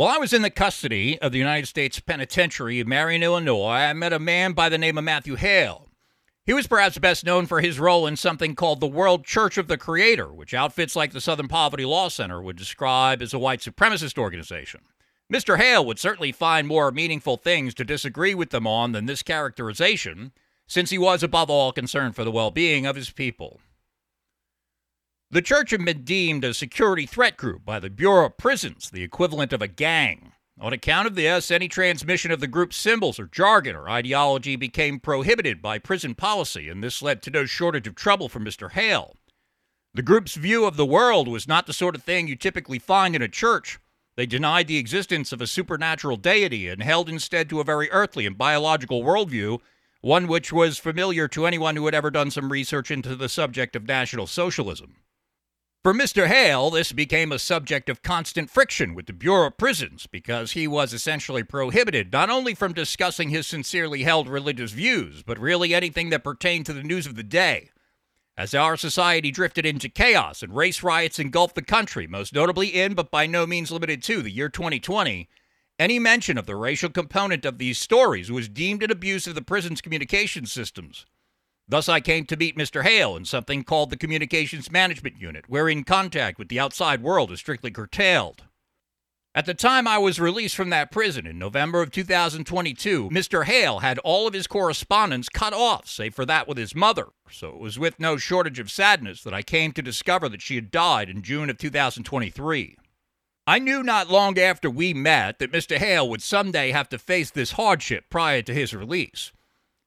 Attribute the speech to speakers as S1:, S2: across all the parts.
S1: While I was in the custody of the United States Penitentiary of Marion, Illinois, I met a man by the name of Matthew Hale. He was perhaps best known for his role in something called the World Church of the Creator, which outfits like the Southern Poverty Law Center would describe as a white supremacist organization. Mr. Hale would certainly find more meaningful things to disagree with them on than this characterization, since he was above all concerned for the well being of his people. The church had been deemed a security threat group by the Bureau of Prisons, the equivalent of a gang. On account of this, any transmission of the group's symbols or jargon or ideology became prohibited by prison policy, and this led to no shortage of trouble for Mr. Hale. The group's view of the world was not the sort of thing you typically find in a church. They denied the existence of a supernatural deity and held instead to a very earthly and biological worldview, one which was familiar to anyone who had ever done some research into the subject of National Socialism. For Mr. Hale, this became a subject of constant friction with the Bureau of Prisons because he was essentially prohibited not only from discussing his sincerely held religious views, but really anything that pertained to the news of the day. As our society drifted into chaos and race riots engulfed the country, most notably in, but by no means limited to, the year 2020, any mention of the racial component of these stories was deemed an abuse of the prison's communication systems. Thus, I came to meet Mr. Hale in something called the Communications Management Unit, wherein contact with the outside world is strictly curtailed. At the time I was released from that prison in November of 2022, Mr. Hale had all of his correspondence cut off, save for that with his mother, so it was with no shortage of sadness that I came to discover that she had died in June of 2023. I knew not long after we met that Mr. Hale would someday have to face this hardship prior to his release.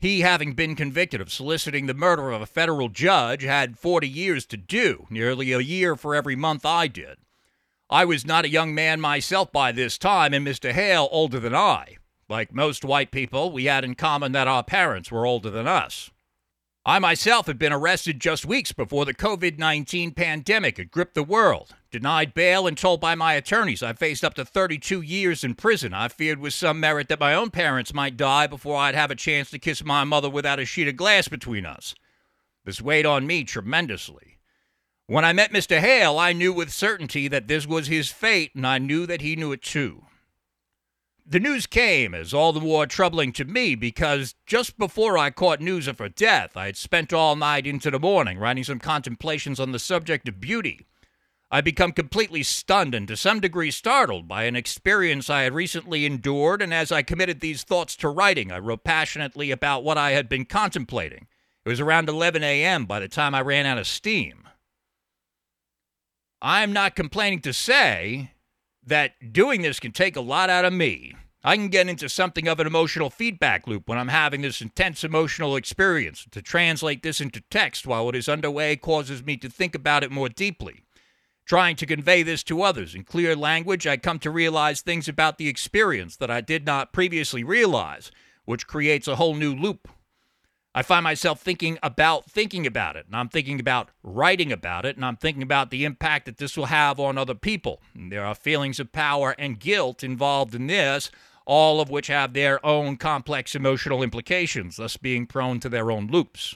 S1: He, having been convicted of soliciting the murder of a federal judge, had 40 years to do, nearly a year for every month I did. I was not a young man myself by this time, and Mr. Hale older than I. Like most white people, we had in common that our parents were older than us. I myself had been arrested just weeks before the COVID 19 pandemic had gripped the world. Denied bail and told by my attorneys I faced up to 32 years in prison. I feared with some merit that my own parents might die before I'd have a chance to kiss my mother without a sheet of glass between us. This weighed on me tremendously. When I met Mr. Hale, I knew with certainty that this was his fate, and I knew that he knew it too. The news came as all the more troubling to me because just before I caught news of her death, I had spent all night into the morning writing some contemplations on the subject of beauty. I become completely stunned and to some degree startled by an experience I had recently endured, and as I committed these thoughts to writing, I wrote passionately about what I had been contemplating. It was around 11 a.m. by the time I ran out of steam. I am not complaining to say that doing this can take a lot out of me. I can get into something of an emotional feedback loop when I'm having this intense emotional experience. To translate this into text while it is underway causes me to think about it more deeply. Trying to convey this to others in clear language, I come to realize things about the experience that I did not previously realize, which creates a whole new loop I find myself thinking about thinking about it, and I'm thinking about writing about it, and I'm thinking about the impact that this will have on other people. And there are feelings of power and guilt involved in this, all of which have their own complex emotional implications, thus being prone to their own loops.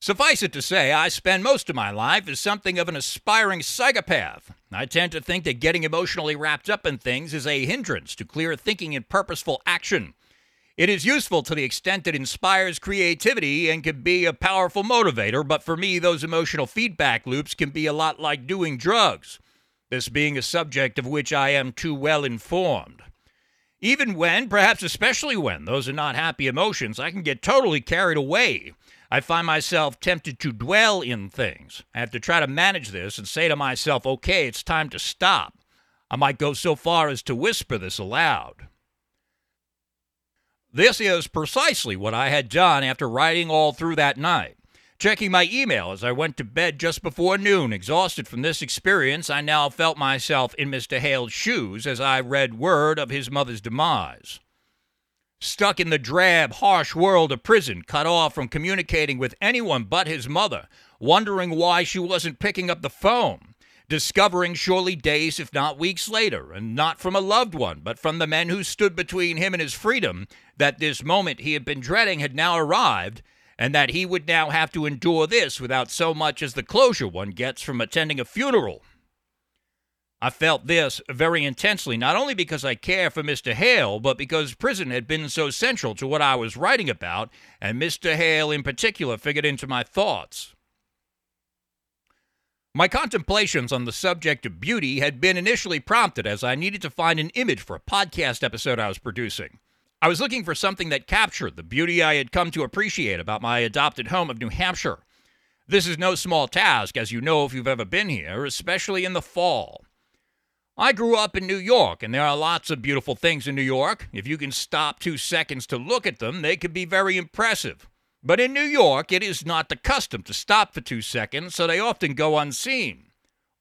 S1: Suffice it to say, I spend most of my life as something of an aspiring psychopath. I tend to think that getting emotionally wrapped up in things is a hindrance to clear thinking and purposeful action. It is useful to the extent it inspires creativity and can be a powerful motivator, but for me, those emotional feedback loops can be a lot like doing drugs, this being a subject of which I am too well informed. Even when, perhaps especially when, those are not happy emotions, I can get totally carried away. I find myself tempted to dwell in things. I have to try to manage this and say to myself, okay, it's time to stop. I might go so far as to whisper this aloud. This is precisely what I had done after writing all through that night. Checking my email as I went to bed just before noon, exhausted from this experience, I now felt myself in Mr. Hale's shoes as I read word of his mother's demise. Stuck in the drab, harsh world of prison, cut off from communicating with anyone but his mother, wondering why she wasn't picking up the phone, discovering surely days, if not weeks later, and not from a loved one, but from the men who stood between him and his freedom, that this moment he had been dreading had now arrived, and that he would now have to endure this without so much as the closure one gets from attending a funeral. I felt this very intensely, not only because I care for Mr. Hale, but because prison had been so central to what I was writing about, and Mr. Hale in particular figured into my thoughts. My contemplations on the subject of beauty had been initially prompted as I needed to find an image for a podcast episode I was producing. I was looking for something that captured the beauty I had come to appreciate about my adopted home of New Hampshire. This is no small task, as you know if you've ever been here, especially in the fall. I grew up in New York, and there are lots of beautiful things in New York. If you can stop two seconds to look at them, they can be very impressive. But in New York, it is not the custom to stop for two seconds, so they often go unseen.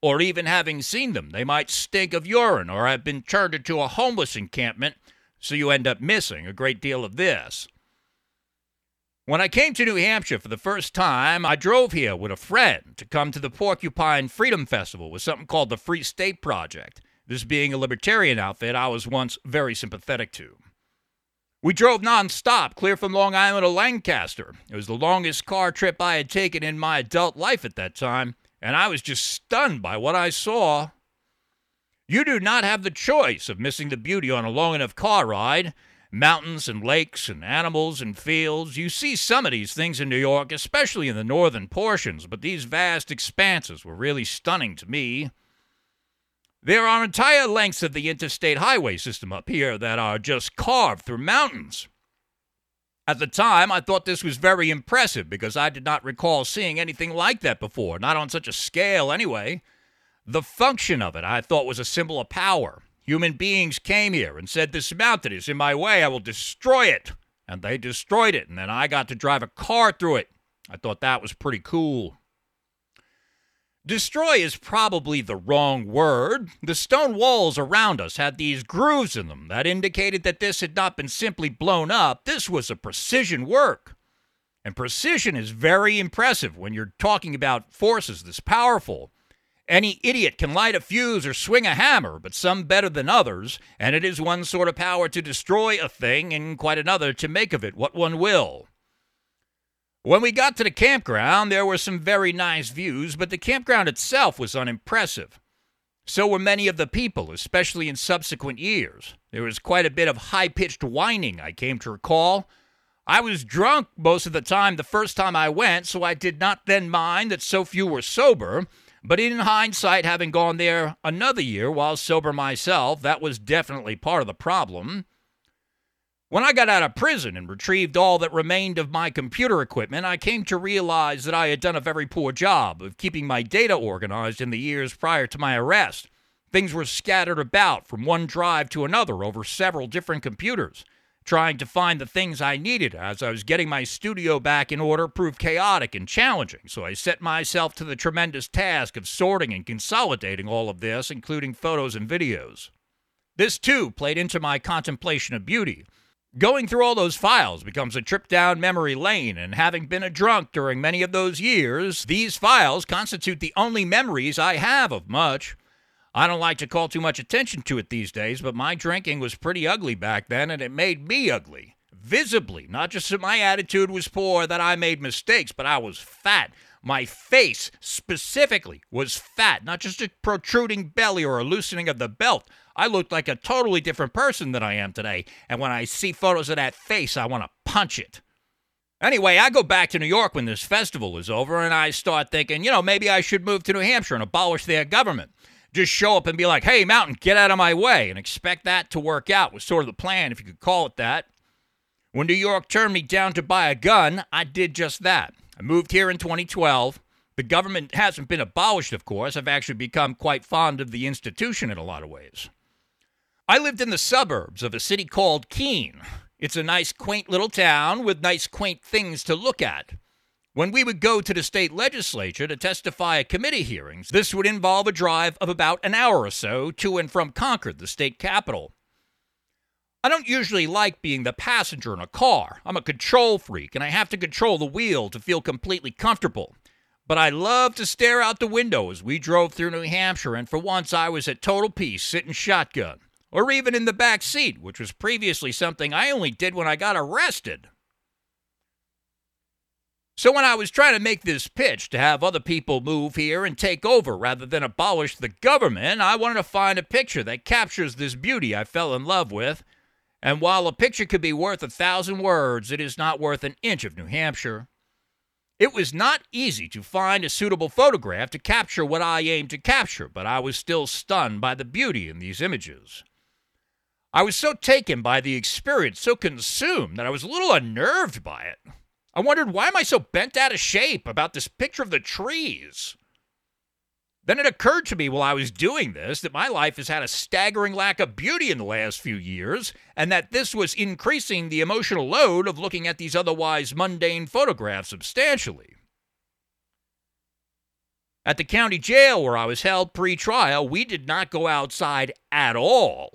S1: Or even having seen them, they might stink of urine or have been turned into a homeless encampment, so you end up missing a great deal of this. When I came to New Hampshire for the first time, I drove here with a friend to come to the Porcupine Freedom Festival with something called the Free State Project. This being a libertarian outfit I was once very sympathetic to. We drove nonstop clear from Long Island to Lancaster. It was the longest car trip I had taken in my adult life at that time, and I was just stunned by what I saw. You do not have the choice of missing the beauty on a long enough car ride. Mountains and lakes and animals and fields. You see some of these things in New York, especially in the northern portions, but these vast expanses were really stunning to me. There are entire lengths of the interstate highway system up here that are just carved through mountains. At the time, I thought this was very impressive because I did not recall seeing anything like that before, not on such a scale anyway. The function of it I thought was a symbol of power. Human beings came here and said, This mountain is in my way, I will destroy it. And they destroyed it, and then I got to drive a car through it. I thought that was pretty cool. Destroy is probably the wrong word. The stone walls around us had these grooves in them that indicated that this had not been simply blown up, this was a precision work. And precision is very impressive when you're talking about forces this powerful. Any idiot can light a fuse or swing a hammer, but some better than others, and it is one sort of power to destroy a thing and quite another to make of it what one will. When we got to the campground, there were some very nice views, but the campground itself was unimpressive. So were many of the people, especially in subsequent years. There was quite a bit of high pitched whining, I came to recall. I was drunk most of the time the first time I went, so I did not then mind that so few were sober. But in hindsight, having gone there another year while sober myself, that was definitely part of the problem. When I got out of prison and retrieved all that remained of my computer equipment, I came to realize that I had done a very poor job of keeping my data organized in the years prior to my arrest. Things were scattered about from one drive to another over several different computers. Trying to find the things I needed as I was getting my studio back in order proved chaotic and challenging, so I set myself to the tremendous task of sorting and consolidating all of this, including photos and videos. This, too, played into my contemplation of beauty. Going through all those files becomes a trip down memory lane, and having been a drunk during many of those years, these files constitute the only memories I have of much. I don't like to call too much attention to it these days, but my drinking was pretty ugly back then, and it made me ugly. Visibly, not just that my attitude was poor, that I made mistakes, but I was fat. My face, specifically, was fat, not just a protruding belly or a loosening of the belt. I looked like a totally different person than I am today. And when I see photos of that face, I want to punch it. Anyway, I go back to New York when this festival is over, and I start thinking, you know, maybe I should move to New Hampshire and abolish their government. Just show up and be like, hey, Mountain, get out of my way, and expect that to work out was sort of the plan, if you could call it that. When New York turned me down to buy a gun, I did just that. I moved here in 2012. The government hasn't been abolished, of course. I've actually become quite fond of the institution in a lot of ways. I lived in the suburbs of a city called Keene. It's a nice, quaint little town with nice, quaint things to look at. When we would go to the state legislature to testify at committee hearings, this would involve a drive of about an hour or so to and from Concord, the state capital. I don't usually like being the passenger in a car. I'm a control freak, and I have to control the wheel to feel completely comfortable. But I love to stare out the window as we drove through New Hampshire, and for once I was at total peace sitting shotgun or even in the back seat, which was previously something I only did when I got arrested. So when I was trying to make this pitch to have other people move here and take over rather than abolish the government, I wanted to find a picture that captures this beauty I fell in love with. And while a picture could be worth a thousand words, it is not worth an inch of New Hampshire. It was not easy to find a suitable photograph to capture what I aimed to capture, but I was still stunned by the beauty in these images. I was so taken by the experience, so consumed, that I was a little unnerved by it. I wondered, why am I so bent out of shape about this picture of the trees? Then it occurred to me while I was doing this that my life has had a staggering lack of beauty in the last few years, and that this was increasing the emotional load of looking at these otherwise mundane photographs substantially. At the county jail where I was held pre trial, we did not go outside at all.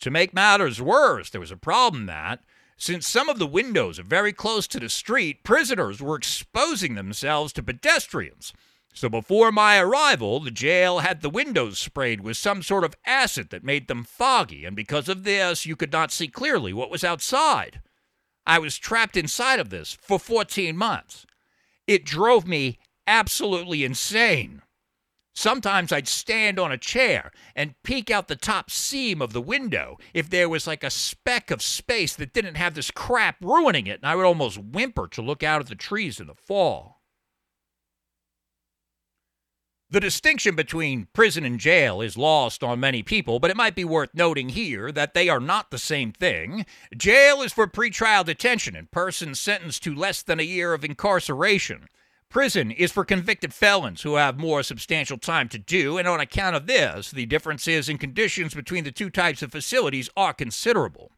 S1: To make matters worse, there was a problem that since some of the windows are very close to the street, prisoners were exposing themselves to pedestrians. So before my arrival, the jail had the windows sprayed with some sort of acid that made them foggy, and because of this, you could not see clearly what was outside. I was trapped inside of this for 14 months. It drove me absolutely insane. Sometimes I'd stand on a chair and peek out the top seam of the window if there was like a speck of space that didn't have this crap ruining it, and I would almost whimper to look out at the trees in the fall. The distinction between prison and jail is lost on many people, but it might be worth noting here that they are not the same thing. Jail is for pretrial detention and persons sentenced to less than a year of incarceration. Prison is for convicted felons who have more substantial time to do, and on account of this, the differences in conditions between the two types of facilities are considerable.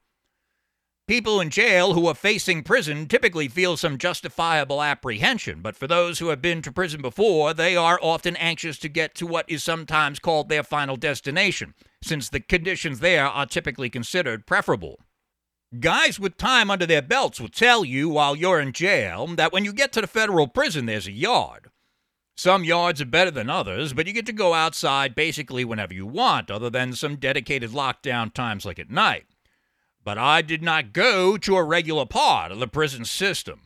S1: People in jail who are facing prison typically feel some justifiable apprehension, but for those who have been to prison before, they are often anxious to get to what is sometimes called their final destination, since the conditions there are typically considered preferable. Guys with time under their belts will tell you while you're in jail that when you get to the federal prison, there's a yard. Some yards are better than others, but you get to go outside basically whenever you want, other than some dedicated lockdown times like at night. But I did not go to a regular part of the prison system.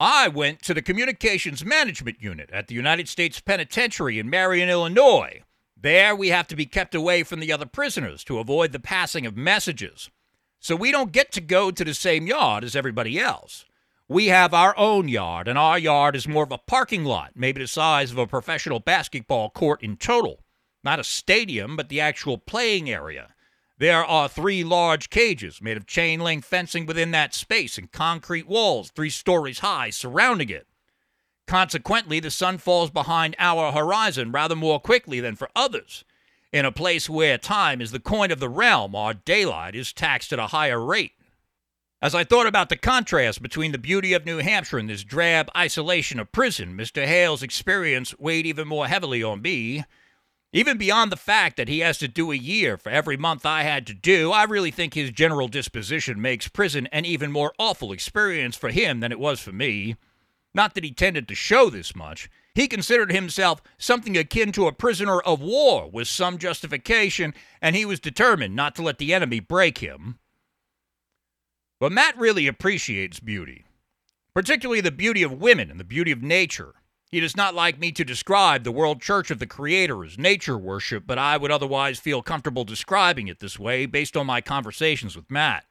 S1: I went to the Communications Management Unit at the United States Penitentiary in Marion, Illinois. There, we have to be kept away from the other prisoners to avoid the passing of messages. So we don't get to go to the same yard as everybody else. We have our own yard, and our yard is more of a parking lot, maybe the size of a professional basketball court in total. Not a stadium, but the actual playing area. There are three large cages made of chain link fencing within that space and concrete walls three stories high surrounding it. Consequently, the sun falls behind our horizon rather more quickly than for others. In a place where time is the coin of the realm, our daylight is taxed at a higher rate. As I thought about the contrast between the beauty of New Hampshire and this drab isolation of prison, Mr. Hale's experience weighed even more heavily on me. Even beyond the fact that he has to do a year for every month I had to do, I really think his general disposition makes prison an even more awful experience for him than it was for me. Not that he tended to show this much. He considered himself something akin to a prisoner of war with some justification, and he was determined not to let the enemy break him. But Matt really appreciates beauty, particularly the beauty of women and the beauty of nature. He does not like me to describe the World Church of the Creator as nature worship, but I would otherwise feel comfortable describing it this way based on my conversations with Matt.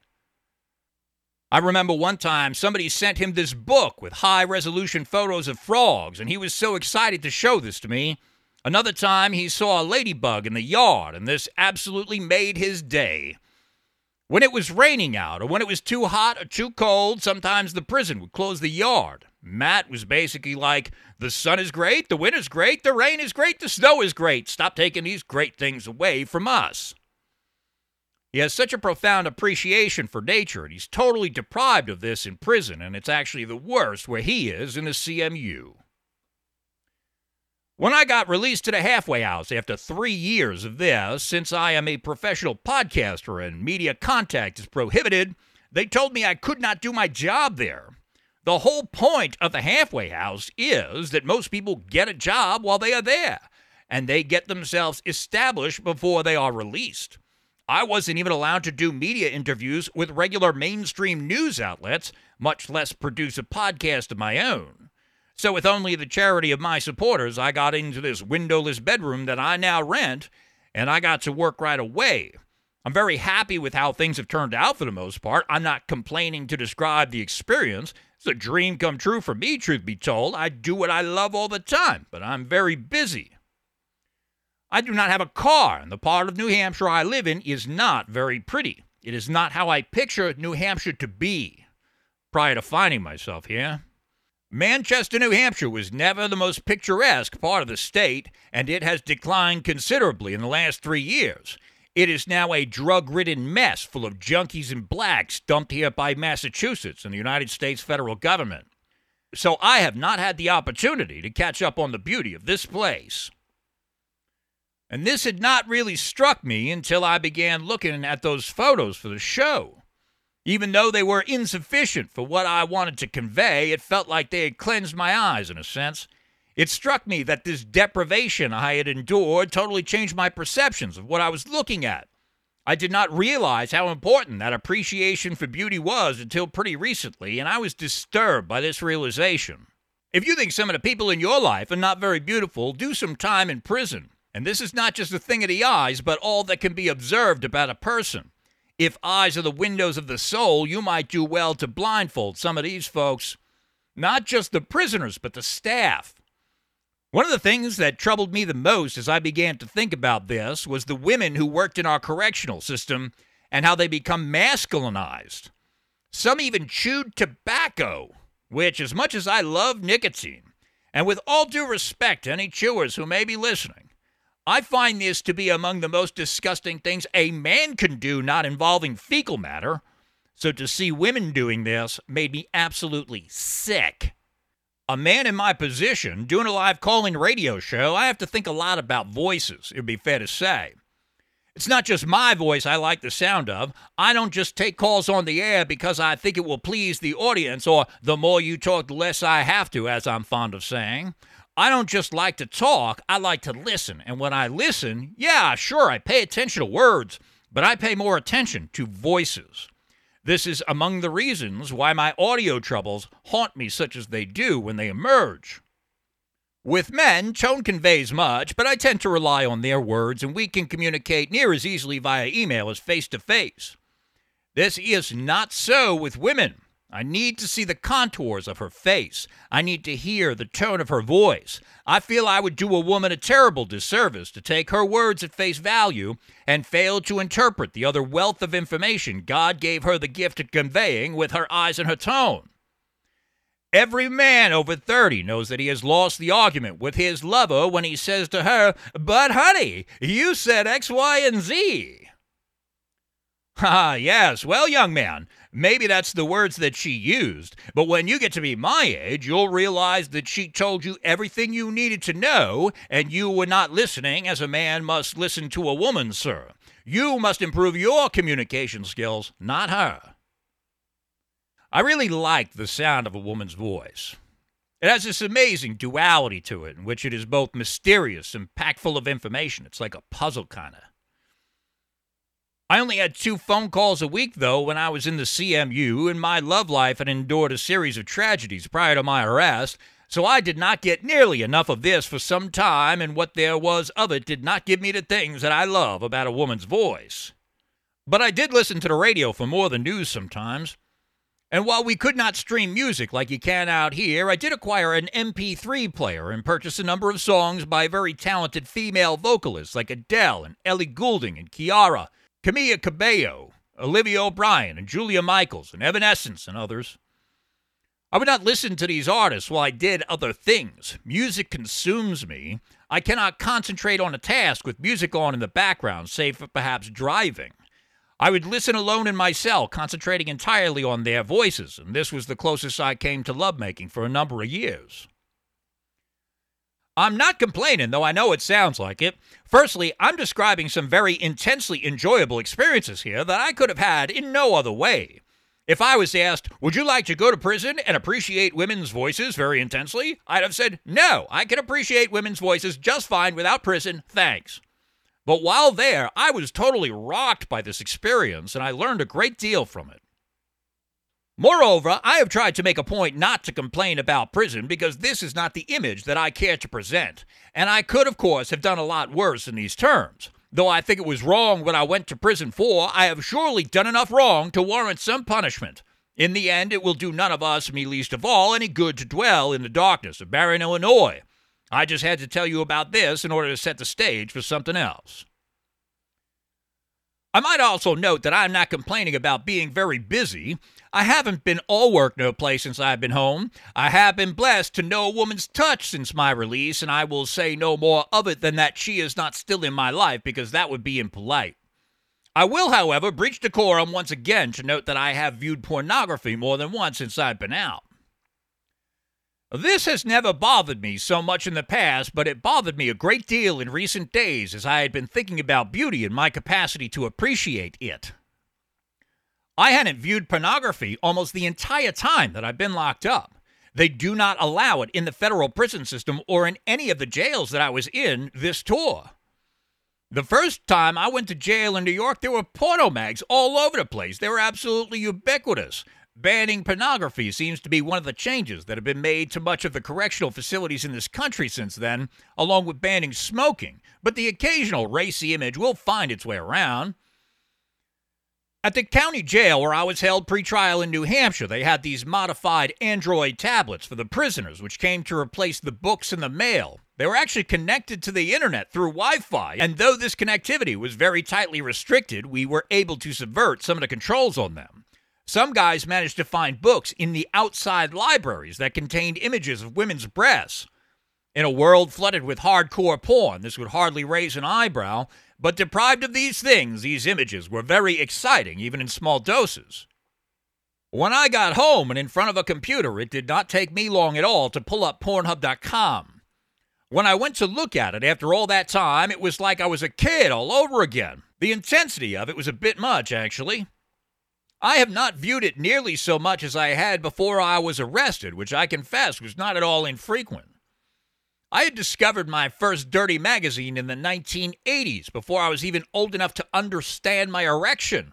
S1: I remember one time somebody sent him this book with high resolution photos of frogs, and he was so excited to show this to me. Another time he saw a ladybug in the yard, and this absolutely made his day. When it was raining out, or when it was too hot or too cold, sometimes the prison would close the yard. Matt was basically like, The sun is great, the wind is great, the rain is great, the snow is great. Stop taking these great things away from us. He has such a profound appreciation for nature, and he's totally deprived of this in prison, and it's actually the worst where he is in the CMU. When I got released to the halfway house after three years of this, since I am a professional podcaster and media contact is prohibited, they told me I could not do my job there. The whole point of the halfway house is that most people get a job while they are there, and they get themselves established before they are released. I wasn't even allowed to do media interviews with regular mainstream news outlets, much less produce a podcast of my own. So, with only the charity of my supporters, I got into this windowless bedroom that I now rent, and I got to work right away. I'm very happy with how things have turned out for the most part. I'm not complaining to describe the experience. It's a dream come true for me, truth be told. I do what I love all the time, but I'm very busy. I do not have a car, and the part of New Hampshire I live in is not very pretty. It is not how I picture New Hampshire to be prior to finding myself here. Manchester, New Hampshire was never the most picturesque part of the state, and it has declined considerably in the last three years. It is now a drug ridden mess full of junkies and blacks dumped here by Massachusetts and the United States federal government. So I have not had the opportunity to catch up on the beauty of this place. And this had not really struck me until I began looking at those photos for the show. Even though they were insufficient for what I wanted to convey, it felt like they had cleansed my eyes in a sense. It struck me that this deprivation I had endured totally changed my perceptions of what I was looking at. I did not realize how important that appreciation for beauty was until pretty recently, and I was disturbed by this realization. If you think some of the people in your life are not very beautiful, do some time in prison. And this is not just a thing of the eyes, but all that can be observed about a person. If eyes are the windows of the soul, you might do well to blindfold some of these folks, not just the prisoners, but the staff. One of the things that troubled me the most as I began to think about this was the women who worked in our correctional system and how they become masculinized. Some even chewed tobacco, which, as much as I love nicotine, and with all due respect to any chewers who may be listening, I find this to be among the most disgusting things a man can do not involving fecal matter. So to see women doing this made me absolutely sick. A man in my position, doing a live calling radio show, I have to think a lot about voices, it would be fair to say. It's not just my voice I like the sound of. I don't just take calls on the air because I think it will please the audience, or the more you talk, the less I have to, as I'm fond of saying. I don't just like to talk, I like to listen. And when I listen, yeah, sure, I pay attention to words, but I pay more attention to voices. This is among the reasons why my audio troubles haunt me such as they do when they emerge. With men, tone conveys much, but I tend to rely on their words, and we can communicate near as easily via email as face to face. This is not so with women. I need to see the contours of her face. I need to hear the tone of her voice. I feel I would do a woman a terrible disservice to take her words at face value and fail to interpret the other wealth of information God gave her the gift of conveying with her eyes and her tone. Every man over 30 knows that he has lost the argument with his lover when he says to her, But honey, you said X, Y, and Z. Ah, yes. Well, young man, Maybe that's the words that she used, but when you get to be my age, you'll realize that she told you everything you needed to know, and you were not listening as a man must listen to a woman, sir. You must improve your communication skills, not her. I really like the sound of a woman's voice. It has this amazing duality to it, in which it is both mysterious and packed full of information. It's like a puzzle, kind of. I only had two phone calls a week, though, when I was in the CMU, and my love life had endured a series of tragedies prior to my arrest, so I did not get nearly enough of this for some time, and what there was of it did not give me the things that I love about a woman's voice. But I did listen to the radio for more than news sometimes. And while we could not stream music like you can out here, I did acquire an MP3 player and purchase a number of songs by very talented female vocalists like Adele and Ellie Goulding and Kiara Camila Cabello, Olivia O'Brien, and Julia Michaels, and Evanescence, and others. I would not listen to these artists while I did other things. Music consumes me. I cannot concentrate on a task with music on in the background, save for perhaps driving. I would listen alone in my cell, concentrating entirely on their voices, and this was the closest I came to lovemaking for a number of years. I'm not complaining, though I know it sounds like it. Firstly, I'm describing some very intensely enjoyable experiences here that I could have had in no other way. If I was asked, Would you like to go to prison and appreciate women's voices very intensely? I'd have said, No, I can appreciate women's voices just fine without prison, thanks. But while there, I was totally rocked by this experience and I learned a great deal from it. Moreover, I have tried to make a point not to complain about prison because this is not the image that I care to present, and I could, of course, have done a lot worse in these terms. Though I think it was wrong what I went to prison for, I have surely done enough wrong to warrant some punishment. In the end, it will do none of us, me least of all, any good to dwell in the darkness of Marion, Illinois. I just had to tell you about this in order to set the stage for something else. I might also note that I'm not complaining about being very busy. I haven't been all work no play since I've been home. I have been blessed to know a woman's touch since my release, and I will say no more of it than that she is not still in my life because that would be impolite. I will, however, breach decorum once again to note that I have viewed pornography more than once since I've been out. This has never bothered me so much in the past, but it bothered me a great deal in recent days as I had been thinking about beauty and my capacity to appreciate it. I hadn't viewed pornography almost the entire time that I've been locked up. They do not allow it in the federal prison system or in any of the jails that I was in this tour. The first time I went to jail in New York, there were porno mags all over the place. They were absolutely ubiquitous. Banning pornography seems to be one of the changes that have been made to much of the correctional facilities in this country since then, along with banning smoking. But the occasional racy image will find its way around. At the county jail where I was held pretrial in New Hampshire, they had these modified Android tablets for the prisoners, which came to replace the books and the mail. They were actually connected to the internet through Wi Fi, and though this connectivity was very tightly restricted, we were able to subvert some of the controls on them. Some guys managed to find books in the outside libraries that contained images of women's breasts. In a world flooded with hardcore porn, this would hardly raise an eyebrow, but deprived of these things, these images were very exciting, even in small doses. When I got home and in front of a computer, it did not take me long at all to pull up Pornhub.com. When I went to look at it after all that time, it was like I was a kid all over again. The intensity of it was a bit much, actually. I have not viewed it nearly so much as I had before I was arrested, which I confess was not at all infrequent. I had discovered my first dirty magazine in the 1980s before I was even old enough to understand my erection.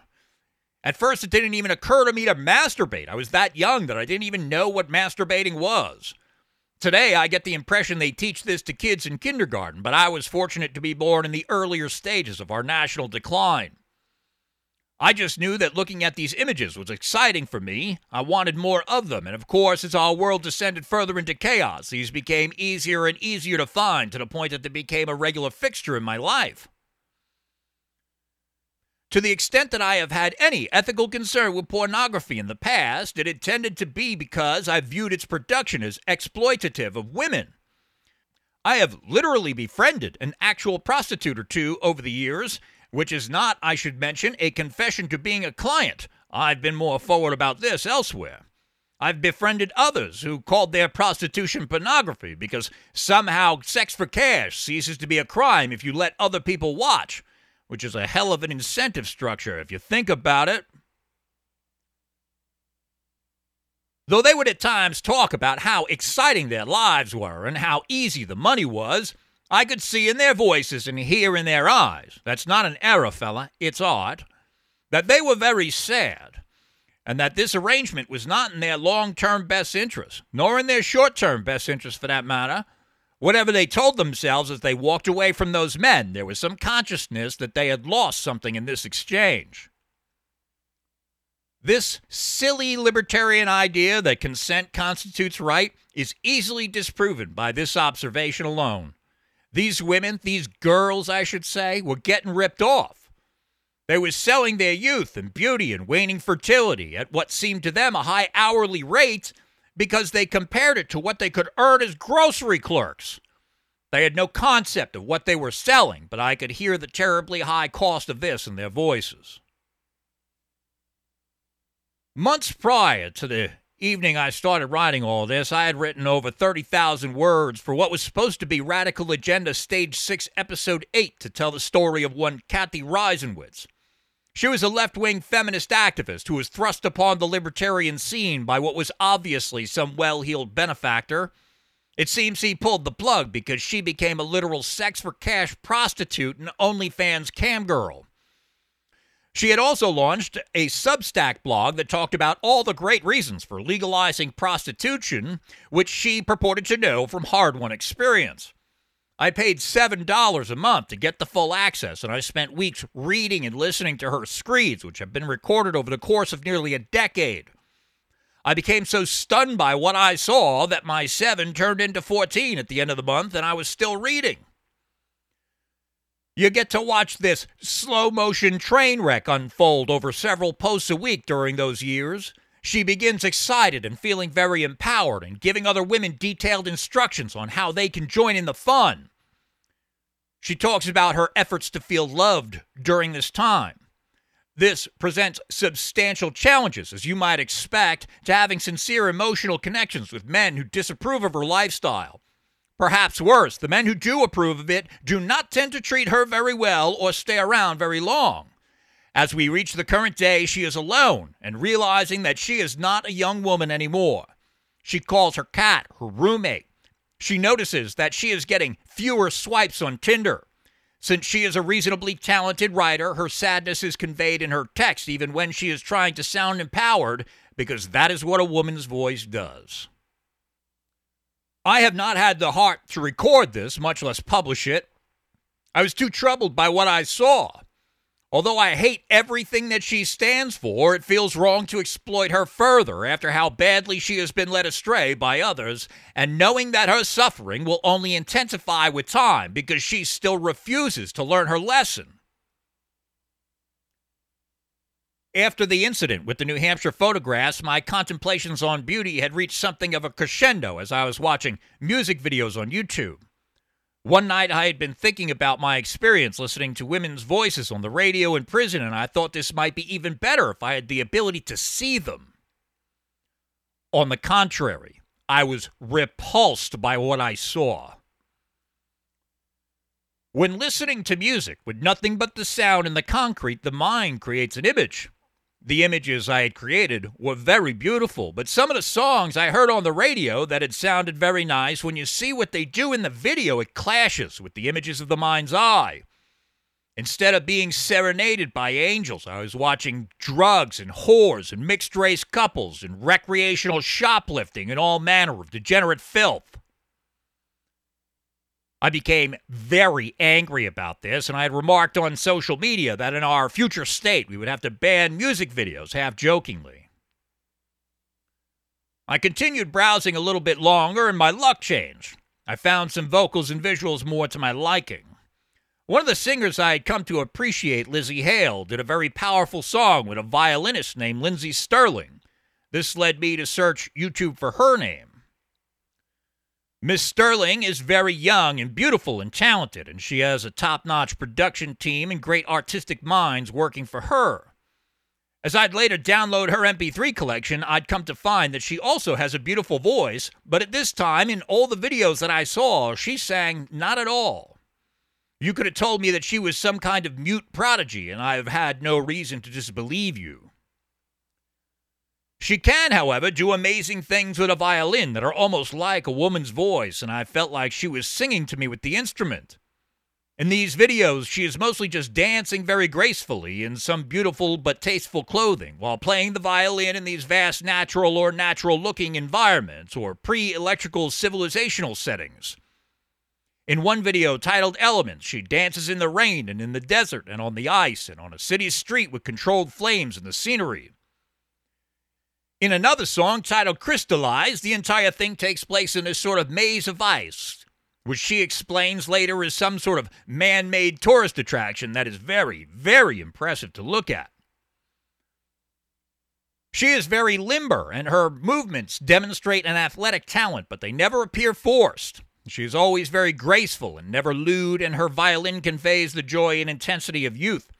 S1: At first, it didn't even occur to me to masturbate. I was that young that I didn't even know what masturbating was. Today, I get the impression they teach this to kids in kindergarten, but I was fortunate to be born in the earlier stages of our national decline. I just knew that looking at these images was exciting for me. I wanted more of them, and of course, as our world descended further into chaos, these became easier and easier to find to the point that they became a regular fixture in my life. To the extent that I have had any ethical concern with pornography in the past, it had tended to be because I viewed its production as exploitative of women. I have literally befriended an actual prostitute or two over the years which is not, I should mention, a confession to being a client. I've been more forward about this elsewhere. I've befriended others who called their prostitution pornography because somehow sex for cash ceases to be a crime if you let other people watch, which is a hell of an incentive structure if you think about it. Though they would at times talk about how exciting their lives were and how easy the money was, I could see in their voices and hear in their eyes that's not an error, fella, it's art that they were very sad, and that this arrangement was not in their long term best interest, nor in their short term best interest for that matter. Whatever they told themselves as they walked away from those men, there was some consciousness that they had lost something in this exchange. This silly libertarian idea that consent constitutes right is easily disproven by this observation alone. These women, these girls, I should say, were getting ripped off. They were selling their youth and beauty and waning fertility at what seemed to them a high hourly rate because they compared it to what they could earn as grocery clerks. They had no concept of what they were selling, but I could hear the terribly high cost of this in their voices. Months prior to the evening I started writing all this, I had written over 30,000 words for what was supposed to be Radical Agenda Stage 6, Episode 8 to tell the story of one Cathy Reisenwitz. She was a left wing feminist activist who was thrust upon the libertarian scene by what was obviously some well heeled benefactor. It seems he pulled the plug because she became a literal sex for cash prostitute and OnlyFans cam girl. She had also launched a Substack blog that talked about all the great reasons for legalizing prostitution, which she purported to know from hard won experience. I paid $7 a month to get the full access, and I spent weeks reading and listening to her screeds, which have been recorded over the course of nearly a decade. I became so stunned by what I saw that my 7 turned into 14 at the end of the month, and I was still reading. You get to watch this slow motion train wreck unfold over several posts a week during those years. She begins excited and feeling very empowered and giving other women detailed instructions on how they can join in the fun. She talks about her efforts to feel loved during this time. This presents substantial challenges, as you might expect, to having sincere emotional connections with men who disapprove of her lifestyle. Perhaps worse, the men who do approve of it do not tend to treat her very well or stay around very long. As we reach the current day, she is alone and realizing that she is not a young woman anymore. She calls her cat her roommate. She notices that she is getting fewer swipes on Tinder. Since she is a reasonably talented writer, her sadness is conveyed in her text, even when she is trying to sound empowered, because that is what a woman's voice does. I have not had the heart to record this, much less publish it. I was too troubled by what I saw. Although I hate everything that she stands for, it feels wrong to exploit her further after how badly she has been led astray by others, and knowing that her suffering will only intensify with time because she still refuses to learn her lesson. After the incident with the New Hampshire photographs, my contemplations on beauty had reached something of a crescendo as I was watching music videos on YouTube. One night I had been thinking about my experience listening to women's voices on the radio in prison, and I thought this might be even better if I had the ability to see them. On the contrary, I was repulsed by what I saw. When listening to music with nothing but the sound and the concrete, the mind creates an image the images I had created were very beautiful, but some of the songs I heard on the radio that had sounded very nice, when you see what they do in the video, it clashes with the images of the mind's eye. Instead of being serenaded by angels, I was watching drugs and whores and mixed race couples and recreational shoplifting and all manner of degenerate filth. I became very angry about this, and I had remarked on social media that in our future state we would have to ban music videos, half jokingly. I continued browsing a little bit longer, and my luck changed. I found some vocals and visuals more to my liking. One of the singers I had come to appreciate, Lzzy Hale, did a very powerful song with a violinist named Lindsey Stirling. This led me to search YouTube for her name. Miss Stirling is very young and beautiful and talented, and she has a top notch production team and great artistic minds working for her. As I'd later download her MP3 collection, I'd come to find that she also has a beautiful voice, but at this time, in all the videos that I saw, she sang not at all. You could have told me that she was some kind of mute prodigy, and I have had no reason to disbelieve you. She can, however, do amazing things with a violin that are almost like a woman's voice, and I felt like she was singing to me with the instrument. In these videos, she is mostly just dancing very gracefully in some beautiful but tasteful clothing while playing the violin in these vast natural or natural looking environments or pre electrical civilizational settings. In one video titled Elements, she dances in the rain and in the desert and on the ice and on a city street with controlled flames and the scenery. In another song titled Crystallize, the entire thing takes place in a sort of maze of ice, which she explains later is some sort of man made tourist attraction that is very, very impressive to look at. She is very limber, and her movements demonstrate an athletic talent, but they never appear forced. She is always very graceful and never lewd, and her violin conveys the joy and intensity of youth.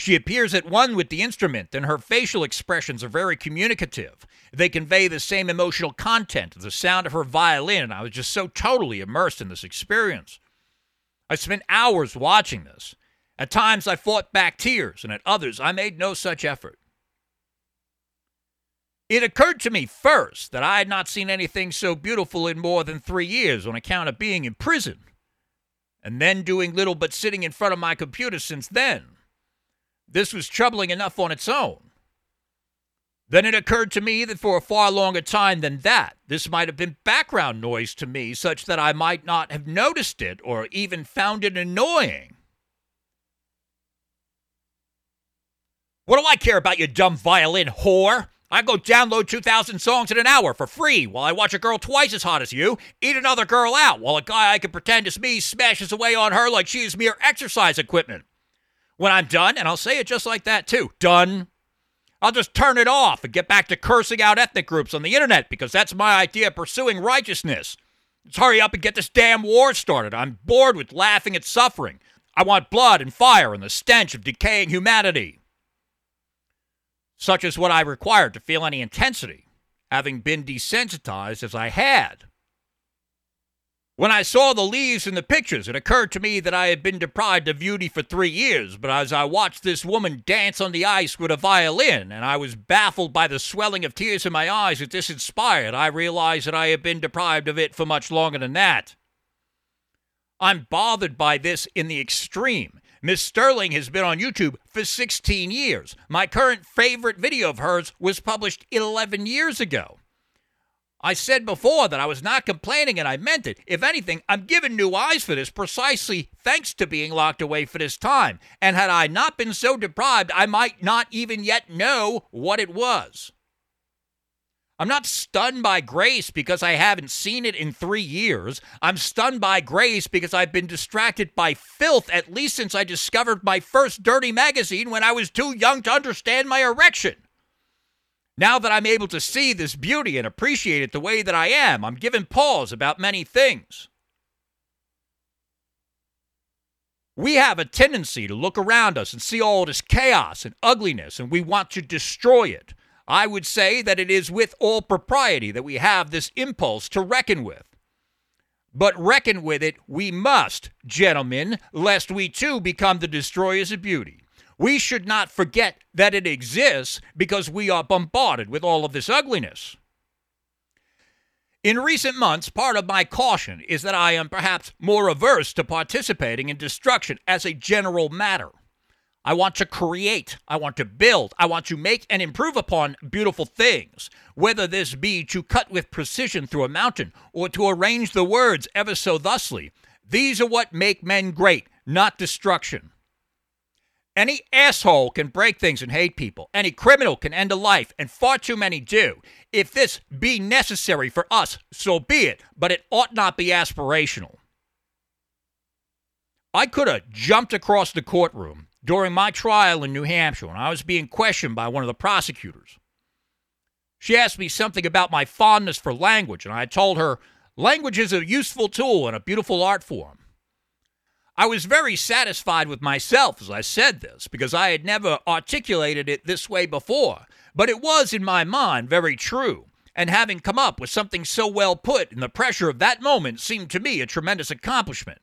S1: She appears at one with the instrument, and her facial expressions are very communicative. They convey the same emotional content as the sound of her violin, I was just so totally immersed in this experience. I spent hours watching this. At times I fought back tears, and at others I made no such effort. It occurred to me first that I had not seen anything so beautiful in more than three years on account of being in prison, and then doing little but sitting in front of my computer since then. This was troubling enough on its own. Then it occurred to me that for a far longer time than that, this might have been background noise to me, such that I might not have noticed it or even found it annoying. What do I care about your dumb violin whore? I go download 2,000 songs in an hour for free while I watch a girl twice as hot as you eat another girl out while a guy I can pretend is me smashes away on her like she is mere exercise equipment. When I'm done, and I'll say it just like that too, done, I'll just turn it off and get back to cursing out ethnic groups on the internet because that's my idea of pursuing righteousness. Let's hurry up and get this damn war started. I'm bored with laughing at suffering. I want blood and fire and the stench of decaying humanity such as what I required to feel any intensity, having been desensitized as I had. When I saw the leaves in the pictures, it occurred to me that I had been deprived of beauty for three years, but as I watched this woman dance on the ice with a violin, and I was baffled by the swelling of tears in my eyes that this inspired, I realized that I had been deprived of it for much longer than that. I'm bothered by this in the extreme, Miss Stirling has been on YouTube for 16 years. My current favorite video of hers was published 11 years ago. I said before that I was not complaining and I meant it. If anything, I'm given new eyes for this precisely thanks to being locked away for this time. And had I not been so deprived, I might not even yet know what it was. I'm not stunned by grace because I haven't seen it in three years. I'm stunned by grace because I've been distracted by filth at least since I discovered my first dirty magazine when I was too young to understand my erection. Now that I'm able to see this beauty and appreciate it the way that I am, I'm given pause about many things. We have a tendency to look around us and see all this chaos and ugliness, and we want to destroy it. I would say that it is with all propriety that we have this impulse to reckon with. But reckon with it we must, gentlemen, lest we too become the destroyers of beauty. We should not forget that it exists because we are bombarded with all of this ugliness. In recent months, part of my caution is that I am perhaps more averse to participating in destruction as a general matter. I want to create. I want to build. I want to make and improve upon beautiful things, whether this be to cut with precision through a mountain or to arrange the words ever so thusly. These are what make men great, not destruction. Any asshole can break things and hate people. Any criminal can end a life, and far too many do. If this be necessary for us, so be it, but it ought not be aspirational. I could have jumped across the courtroom during my trial in New Hampshire when I was being questioned by one of the prosecutors. She asked me something about my fondness for language, and I told her language is a useful tool and a beautiful art form. I was very satisfied with myself as I said this because I had never articulated it this way before, but it was in my mind very true. And having come up with something so well put in the pressure of that moment seemed to me a tremendous accomplishment.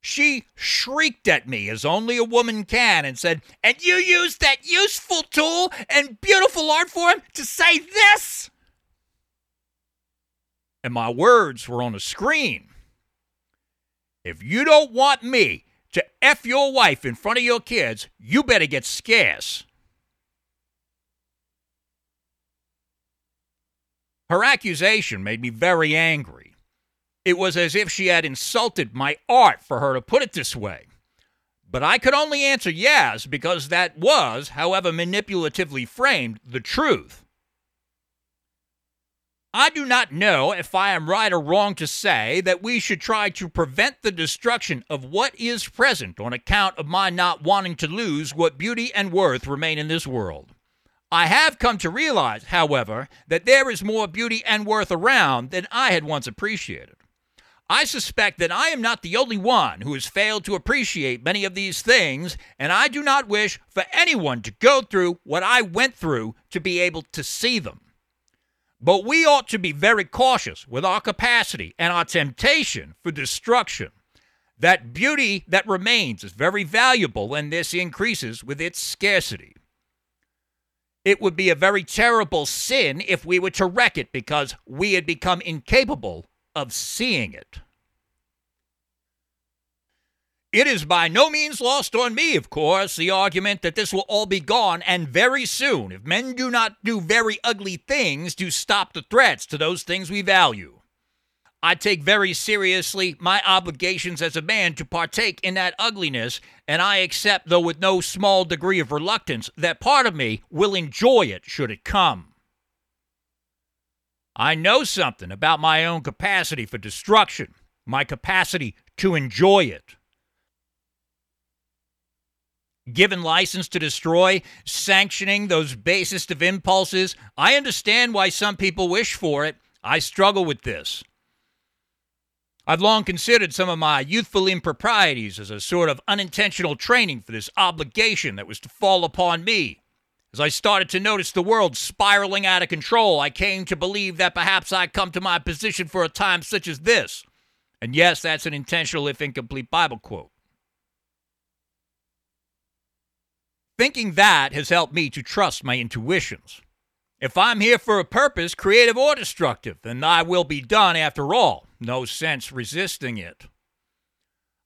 S1: She shrieked at me as only a woman can and said, And you used that useful tool and beautiful art form to say this? And my words were on a screen. If you don't want me to F your wife in front of your kids, you better get scarce. Her accusation made me very angry. It was as if she had insulted my art for her to put it this way. But I could only answer yes because that was, however manipulatively framed, the truth. I do not know if I am right or wrong to say that we should try to prevent the destruction of what is present on account of my not wanting to lose what beauty and worth remain in this world. I have come to realize, however, that there is more beauty and worth around than I had once appreciated. I suspect that I am not the only one who has failed to appreciate many of these things, and I do not wish for anyone to go through what I went through to be able to see them. But we ought to be very cautious with our capacity and our temptation for destruction. That beauty that remains is very valuable, and this increases with its scarcity. it would be a very terrible sin if we were to wreck it because we had become incapable of seeing it. It is by no means lost on me, of course, the argument that this will all be gone and very soon if men do not do very ugly things to stop the threats to those things we value. I take very seriously my obligations as a man to partake in that ugliness, and I accept, though with no small degree of reluctance, that part of me will enjoy it should it come. I know something about my own capacity for destruction, my capacity to enjoy it. Given license to destroy, sanctioning those basest of impulses, I understand why some people wish for it. I struggle with this. I've long considered some of my youthful improprieties as a sort of unintentional training for this obligation that was to fall upon me. As I started to notice the world spiraling out of control, I came to believe that perhaps I'd come to my position for a time such as this. And yes, that's an intentional, if incomplete, Bible quote. Thinking that has helped me to trust my intuitions. If I'm here for a purpose, creative or destructive, then I will be done after all. No sense resisting it.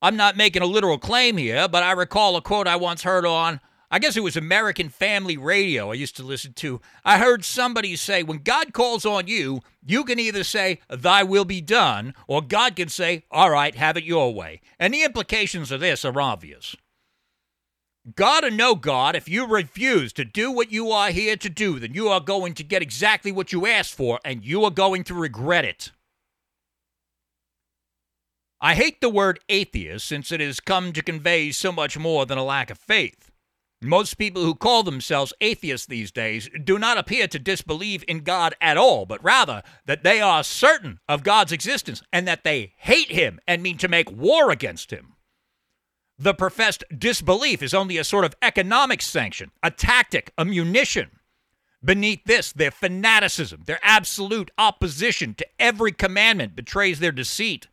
S1: I'm not making a literal claim here, but I recall a quote I once heard on, I guess it was American Family Radio I used to listen to. I heard somebody say, when God calls on you, you can either say, Thy will be done, or God can say, All right, have it your way. And the implications of this are obvious. God or no God, if you refuse to do what you are here to do, then you are going to get exactly what you asked for, and you are going to regret it. I hate the word atheist since it has come to convey so much more than a lack of faith. Most people who call themselves atheists these days do not appear to disbelieve in God at all, but rather that they are certain of God's existence and that they hate Him and mean to make war against Him. The professed disbelief is only a sort of economic sanction, a tactic, a munition. Beneath this, their fanaticism, their absolute opposition to every commandment betrays their deceit.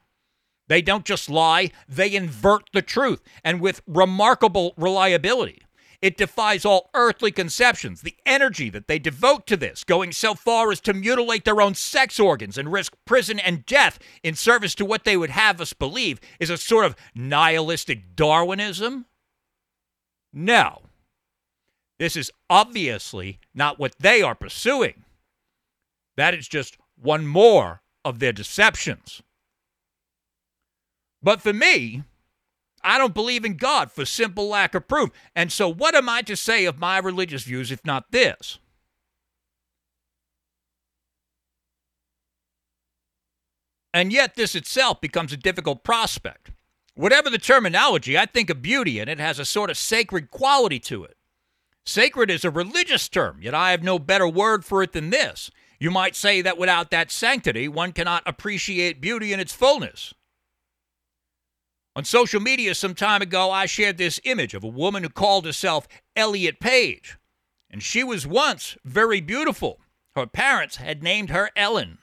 S1: They don't just lie, they invert the truth, and with remarkable reliability. It defies all earthly conceptions. The energy that they devote to this, going so far as to mutilate their own sex organs and risk prison and death in service to what they would have us believe, is a sort of nihilistic Darwinism? No. This is obviously not what they are pursuing. That is just one more of their deceptions. But for me, I don't believe in God for simple lack of proof. And so, what am I to say of my religious views if not this? And yet, this itself becomes a difficult prospect. Whatever the terminology, I think of beauty and it has a sort of sacred quality to it. Sacred is a religious term, yet I have no better word for it than this. You might say that without that sanctity, one cannot appreciate beauty in its fullness. On social media some time ago, I shared this image of a woman who called herself Elliot Page. And she was once very beautiful. Her parents had named her Ellen.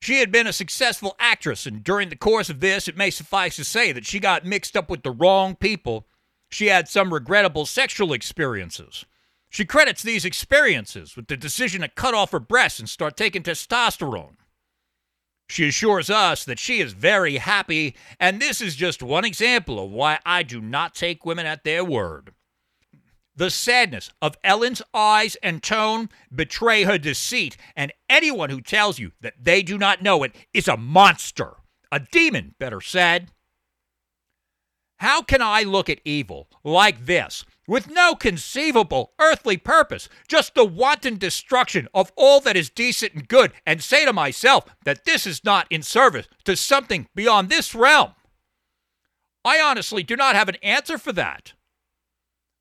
S1: She had been a successful actress, and during the course of this, it may suffice to say that she got mixed up with the wrong people. She had some regrettable sexual experiences. She credits these experiences with the decision to cut off her breasts and start taking testosterone. She assures us that she is very happy, and this is just one example of why I do not take women at their word. The sadness of Ellen's eyes and tone betray her deceit, and anyone who tells you that they do not know it is a monster, a demon, better said. How can I look at evil like this with no conceivable earthly purpose, just the wanton destruction of all that is decent and good, and say to myself that this is not in service to something beyond this realm? I honestly do not have an answer for that.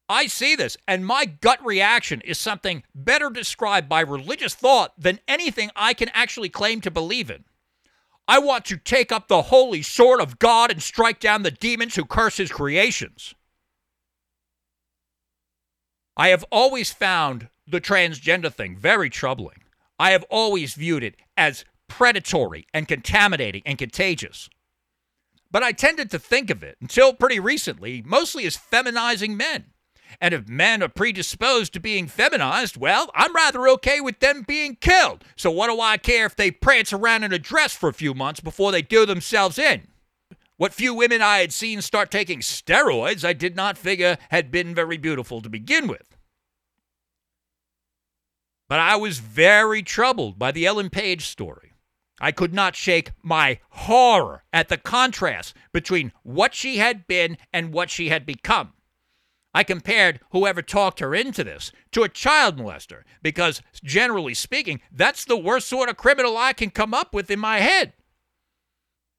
S1: I see this, and my gut reaction is something better described by religious thought than anything I can actually claim to believe in. I want to take up the holy sword of God and strike down the demons who curse his creations. I have always found the transgender thing very troubling. I have always viewed it as predatory and contaminating and contagious. But I tended to think of it, until pretty recently, mostly as feminizing men. And if men are predisposed to being feminized, well, I'm rather okay with them being killed. So what do I care if they prance around in a dress for a few months before they do themselves in? What few women I had seen start taking steroids, I did not figure had been very beautiful to begin with. But I was very troubled by the Ellen Page story. I could not shake my horror at the contrast between what she had been and what she had become. I compared whoever talked her into this to a child molester because, generally speaking, that's the worst sort of criminal I can come up with in my head.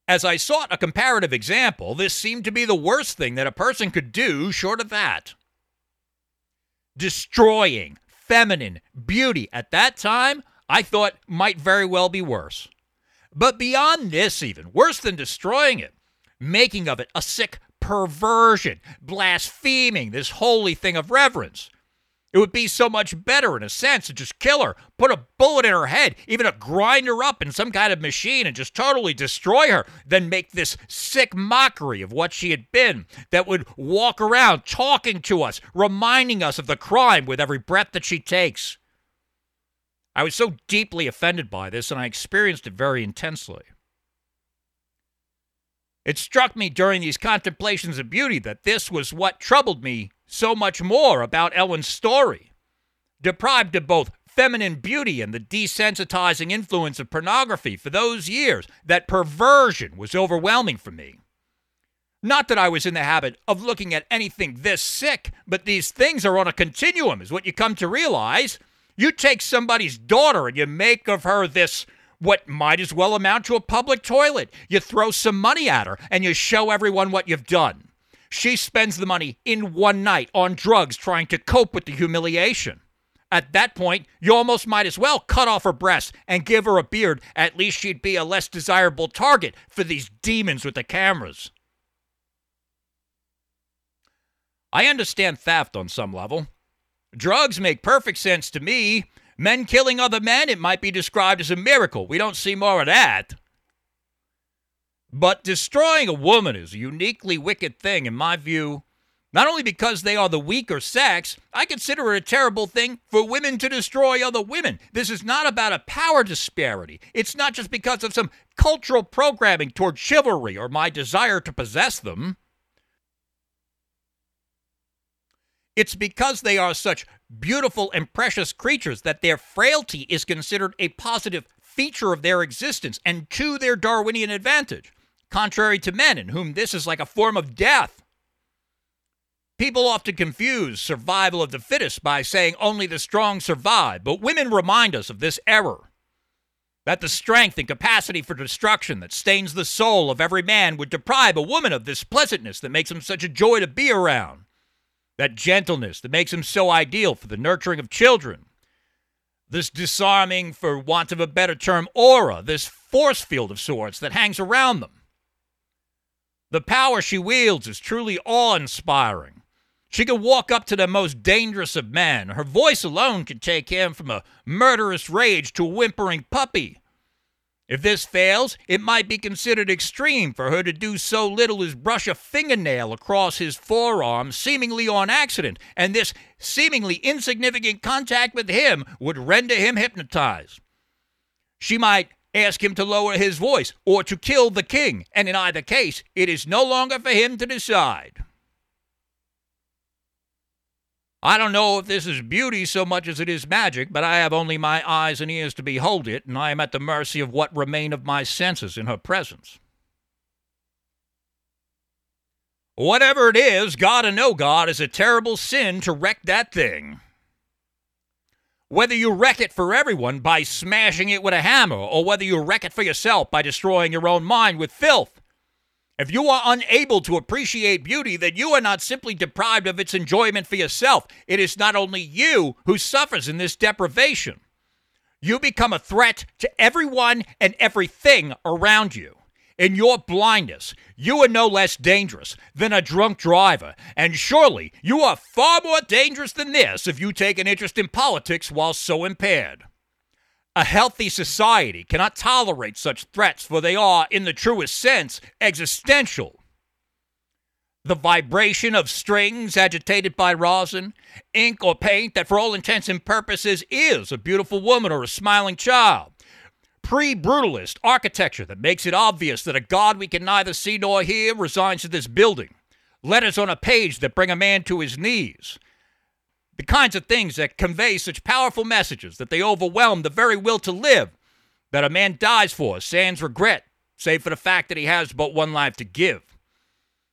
S1: As I sought a comparative example, this seemed to be the worst thing that a person could do short of that. Destroying feminine beauty at that time, I thought might very well be worse. But beyond this, even worse than destroying it, making of it a sick perversion, blaspheming this holy thing of reverence. It would be so much better, in a sense, to just kill her, put a bullet in her head, even grind her up in some kind of machine and just totally destroy her, than make this sick mockery of what she had been that would walk around talking to us, reminding us of the crime with every breath that she takes. I was so deeply offended by this, and I experienced it very intensely. It struck me during these contemplations of beauty that this was what troubled me so much more about Ellen's story. Deprived of both feminine beauty and the desensitizing influence of pornography for those years, that perversion was overwhelming for me. Not that I was in the habit of looking at anything this sick, but these things are on a continuum, is what you come to realize. You take somebody's daughter and you make of her this what might as well amount to a public toilet. You throw some money at her and you show everyone what you've done. She spends the money in one night on drugs trying to cope with the humiliation. At that point, you almost might as well cut off her breast and give her a beard. At least she'd be a less desirable target for these demons with the cameras. I understand theft on some level. Drugs make perfect sense to me. Men killing other men, it might be described as a miracle. We don't see more of that. But destroying a woman is a uniquely wicked thing, in my view. Not only because they are the weaker sex, I consider it a terrible thing for women to destroy other women. This is not about a power disparity. It's not just because of some cultural programming toward chivalry or my desire to possess them. It's because they are such beautiful and precious creatures that their frailty is considered a positive feature of their existence and to their Darwinian advantage, contrary to men in whom this is like a form of death. People often confuse survival of the fittest by saying only the strong survive, but women remind us of this error. That the strength and capacity for destruction that stains the soul of every man would deprive a woman of this pleasantness that makes him such a joy to be around that gentleness that makes him so ideal for the nurturing of children, this disarming, for want of a better term, aura, this force field of sorts that hangs around them. The power she wields is truly awe inspiring. She can walk up to the most dangerous of men. Her voice alone can take him from a murderous rage to a whimpering puppy. If this fails, it might be considered extreme for her to do so little as brush a fingernail across his forearm, seemingly on accident, and this seemingly insignificant contact with him would render him hypnotized. She might ask him to lower his voice or to kill the king, and in either case, it is no longer for him to decide. I don't know if this is beauty so much as it is magic, but I have only my eyes and ears to behold it, and I am at the mercy of what remain of my senses in her presence. Whatever it is, God or no God, is a terrible sin to wreck that thing. Whether you wreck it for everyone by smashing it with a hammer, or whether you wreck it for yourself by destroying your own mind with filth, if you are unable to appreciate beauty, then you are not simply deprived of its enjoyment for yourself. It is not only you who suffers in this deprivation. You become a threat to everyone and everything around you. In your blindness, you are no less dangerous than a drunk driver, and surely you are far more dangerous than this if you take an interest in politics while so impaired. A healthy society cannot tolerate such threats, for they are, in the truest sense, existential. the vibration of strings agitated by rosin, ink or paint that, for all intents and purposes, is a beautiful woman or a smiling child. Pre brutalist architecture that makes it obvious that a God we can neither see nor hear resides in this building. Letters on a page that bring a man to his knees. The kinds of things that convey such powerful messages that they overwhelm the very will to live that a man dies for, sans regret, save for the fact that he has but one life to give.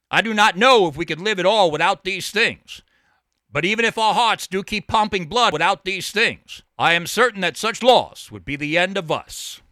S1: I do not know if we could live at all without these things. But even if our hearts do keep pumping blood without these things, I am certain that such loss would be the end of us.